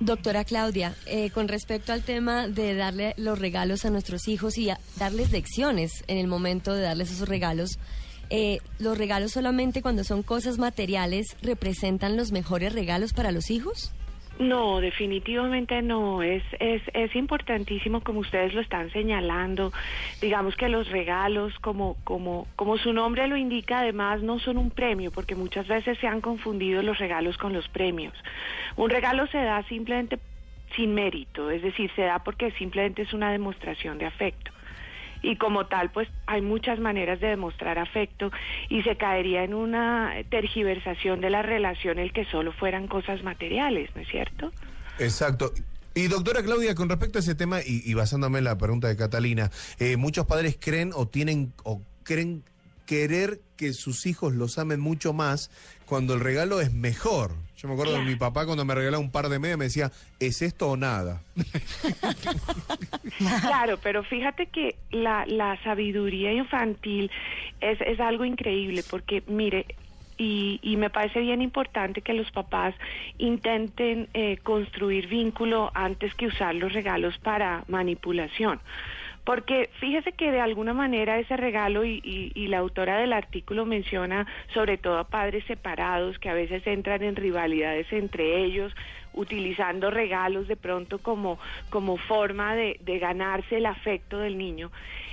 Doctora Claudia, eh, con respecto al tema de darle los regalos a nuestros hijos y darles lecciones en el momento de darles esos regalos, eh, ¿los regalos solamente cuando son cosas materiales representan los mejores regalos para los hijos? No, definitivamente no. Es, es, es importantísimo, como ustedes lo están señalando. Digamos que los regalos, como, como, como su nombre lo indica, además no son un premio, porque muchas veces se han confundido los regalos con los premios. Un regalo se da simplemente sin mérito, es decir, se da porque simplemente es una demostración de afecto y como tal pues hay muchas maneras de demostrar afecto y se caería en una tergiversación de la relación el que solo fueran cosas materiales, ¿no es cierto? Exacto. Y doctora Claudia, con respecto a ese tema y, basándome en la pregunta de Catalina, eh, muchos padres creen o tienen o creen querer que sus hijos los amen mucho más cuando el regalo es mejor. Yo me acuerdo de mi papá cuando me regalaba un par de medias me decía, ¿es esto o nada? claro, pero fíjate que la, la sabiduría infantil es, es algo increíble porque, mire, y, y, me parece bien importante que los papás intenten eh, construir vínculo antes que usar los regalos para manipulación. Porque fíjese que de alguna manera ese regalo, y, y, la autora del artículo menciona sobre todo a padres separados que a veces entran en rivalidades entre ellos, utilizando regalos de pronto como, como forma de, ganarse el afecto del niño.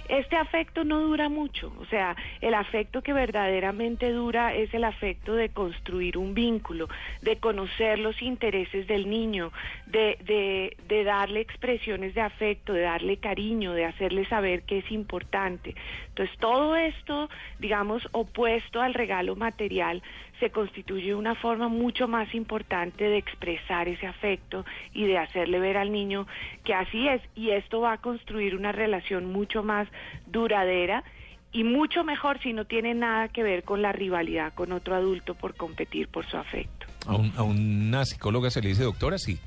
Este afecto no dura mucho, o sea, el afecto que verdaderamente dura es el afecto de construir un vínculo, de conocer los intereses del niño, de, de darle expresiones de afecto, de darle cariño, de hacerle saber que es importante. Entonces, todo esto, digamos, opuesto al regalo material, se constituye una forma mucho más importante de expresar ese afecto y de hacerle ver al niño que así es y esto va a construir una relación mucho más duradera y mucho mejor si no tiene nada que ver con la rivalidad con otro adulto por competir por su afecto. ¿A, una psicóloga se le dice doctora? Sí.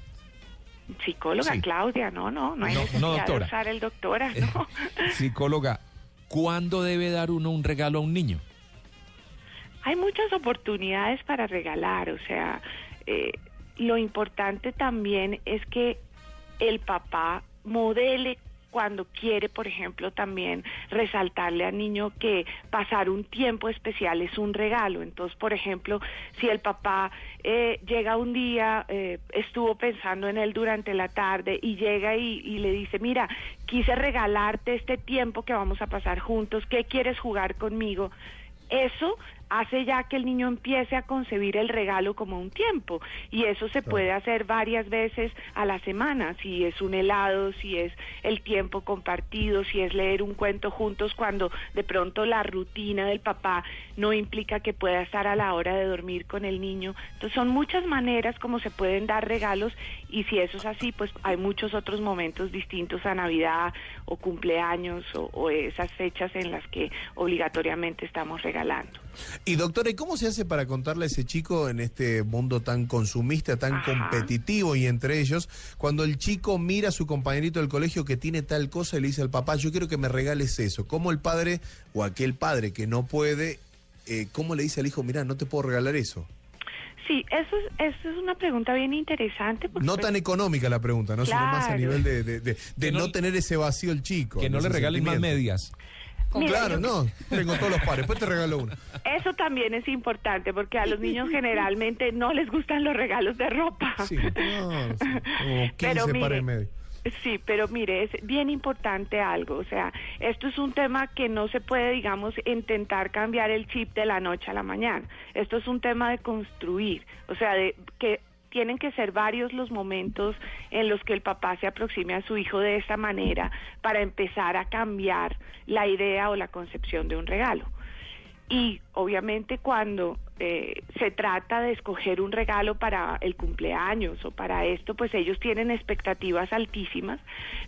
Psicóloga, Claudia, no, no, no hay no, doctora. usar el doctora, no. psicóloga, ¿cuándo debe dar uno un regalo a un niño? Hay muchas oportunidades para regalar, o sea, eh, lo importante también es que el papá modele cuando quiere, por ejemplo, también resaltarle al niño que pasar un tiempo especial es un regalo. Entonces, por ejemplo, si el papá eh, llega un día, eh, estuvo pensando en él durante la tarde y llega y, y, le dice, mira, quise regalarte este tiempo que vamos a pasar juntos, ¿qué quieres jugar conmigo? Eso hace ya que el niño empiece a concebir el regalo como un tiempo y eso se puede hacer varias veces a la semana, si es un helado, si es el tiempo compartido, si es leer un cuento juntos cuando de pronto la rutina del papá no implica que pueda estar a la hora de dormir con el niño. Entonces son muchas maneras como se pueden dar regalos y si eso es así, pues hay muchos otros momentos distintos a Navidad o cumpleaños o, o esas fechas en las que obligatoriamente estamos regalando. Y doctora, ¿y cómo se hace para contarle a ese chico en este mundo tan consumista, tan competitivo y entre ellos, cuando el chico mira a su compañerito del colegio que tiene tal cosa y le dice al papá, yo quiero que me regales eso? ¿Cómo el padre o aquel padre que no puede, eh, cómo le dice al hijo, mira, no te puedo regalar eso? Sí, eso es, eso es una pregunta bien interesante. no pues tan económica la pregunta, ¿no? Sino más a nivel de, de, no, tener ese vacío el chico. Que no le regalen más medias claro, no, tengo todos los pares, después te regalo uno. Eso también es importante porque a los niños generalmente no les gustan los regalos de ropa. Sí, no, pero mire, Sí, pero mire, es bien importante algo, o sea, esto es un tema que no se puede, digamos, intentar cambiar el chip de la noche a la mañana. Esto es un tema de construir, o sea, de que tienen que ser varios los momentos en los que el papá se aproxime a su hijo de esta manera para empezar a cambiar la idea o la concepción de un regalo. Y obviamente cuando eh, se trata de escoger un regalo para el cumpleaños o para esto, pues ellos tienen expectativas altísimas,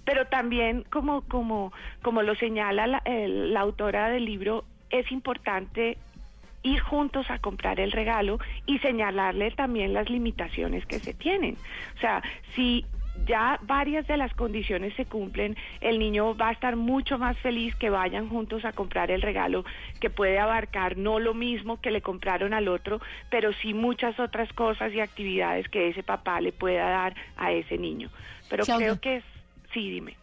pero también como, como, como lo señala la, la autora del libro, es importante ir juntos a comprar el regalo y señalarle también las limitaciones que se tienen. O sea, si ya varias de las condiciones se cumplen, el niño va a estar mucho más feliz que vayan juntos a comprar el regalo, que puede abarcar no lo mismo que le compraron al otro, pero sí muchas otras cosas y actividades que ese papá le pueda dar a ese niño. Pero creo que es, sí, dime.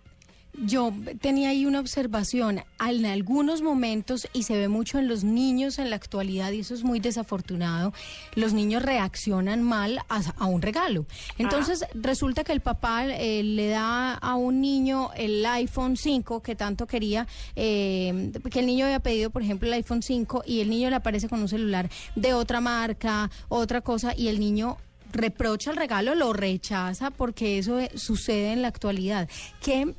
Yo tenía ahí una observación. En algunos momentos, y se ve mucho en los niños en la actualidad, y eso es muy desafortunado, los niños reaccionan mal a, un regalo. Entonces, resulta que el papá eh, le da a un niño el iPhone 5 que tanto quería, eh, que el niño había pedido, por ejemplo, el iPhone 5, y el niño le aparece con un celular de otra marca, otra cosa, y el niño reprocha el regalo, lo rechaza, porque eso eh, sucede en la actualidad. ¿Qué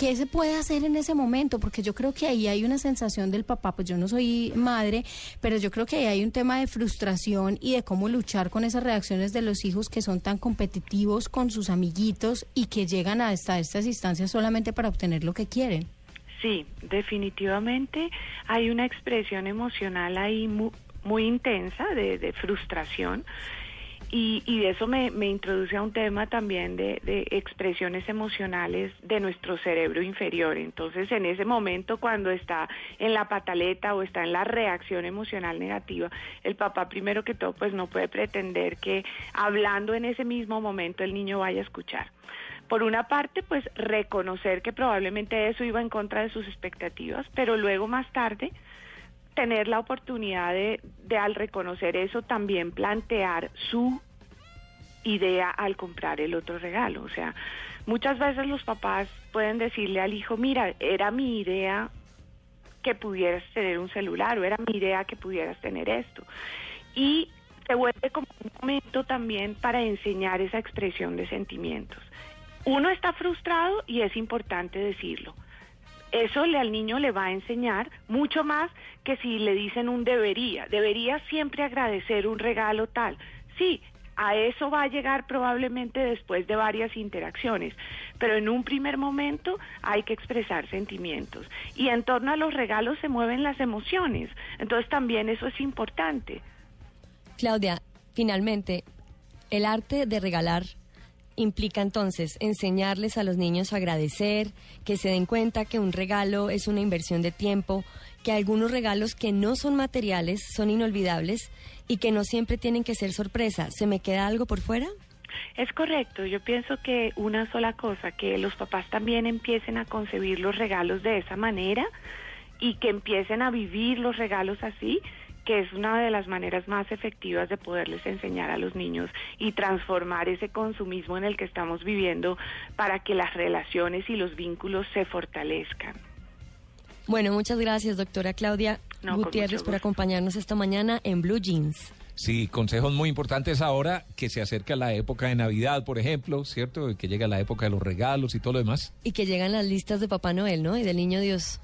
¿Qué se puede hacer en ese momento? Porque yo creo que ahí hay una sensación del papá, pues yo no soy madre, pero yo creo que ahí hay un tema de frustración y de cómo luchar con esas reacciones de los hijos que son tan competitivos con sus amiguitos y que llegan hasta estas instancias solamente para obtener lo que quieren. Sí, definitivamente hay una expresión emocional ahí muy, muy intensa de, de frustración y, y eso me, introduce a un tema también de, de, expresiones emocionales de nuestro cerebro inferior. Entonces, en ese momento, cuando está en la pataleta o está en la reacción emocional negativa, el papá, primero que todo, pues no puede pretender que hablando en ese mismo momento el niño vaya a escuchar por una parte, pues reconocer que probablemente eso iba en contra de sus expectativas, pero luego más tarde tener la oportunidad de, de, al reconocer eso también plantear su idea al comprar el otro regalo. O sea, muchas veces los papás pueden decirle al hijo, mira, era mi idea que pudieras tener un celular o era mi idea que pudieras tener esto. Y se vuelve como un momento también para enseñar esa expresión de sentimientos. Uno está frustrado y es importante decirlo eso le, al niño le va a enseñar mucho más que si le dicen un debería. Debería siempre agradecer un regalo tal. Sí, a eso va a llegar probablemente después de varias interacciones, pero en un primer momento hay que expresar sentimientos. Y en torno a los regalos se mueven las emociones, entonces también eso es importante. Claudia, finalmente, el arte de regalar implica entonces enseñarles a los niños a agradecer, que se den cuenta que un regalo es una inversión de tiempo, que algunos regalos que no son materiales son inolvidables y que no siempre tienen que ser sorpresa. ¿Se me queda algo por fuera? Es correcto, yo pienso que una sola cosa, que los papás también empiecen a concebir los regalos de esa manera y que empiecen a vivir los regalos así, que es una de las maneras más efectivas de poderles enseñar a los niños y transformar ese consumismo en el que estamos viviendo para que las relaciones y los vínculos se fortalezcan. Bueno, muchas gracias, doctora Claudia Gutiérrez, por acompañarnos esta mañana en Blue Jeans. Sí, consejos muy importantes ahora que se acerca la época de Navidad, por ejemplo, ¿cierto? Que llega la época de los regalos y todo lo demás. Y que llegan las listas de Papá Noel, ¿no? Y del Niño Dios.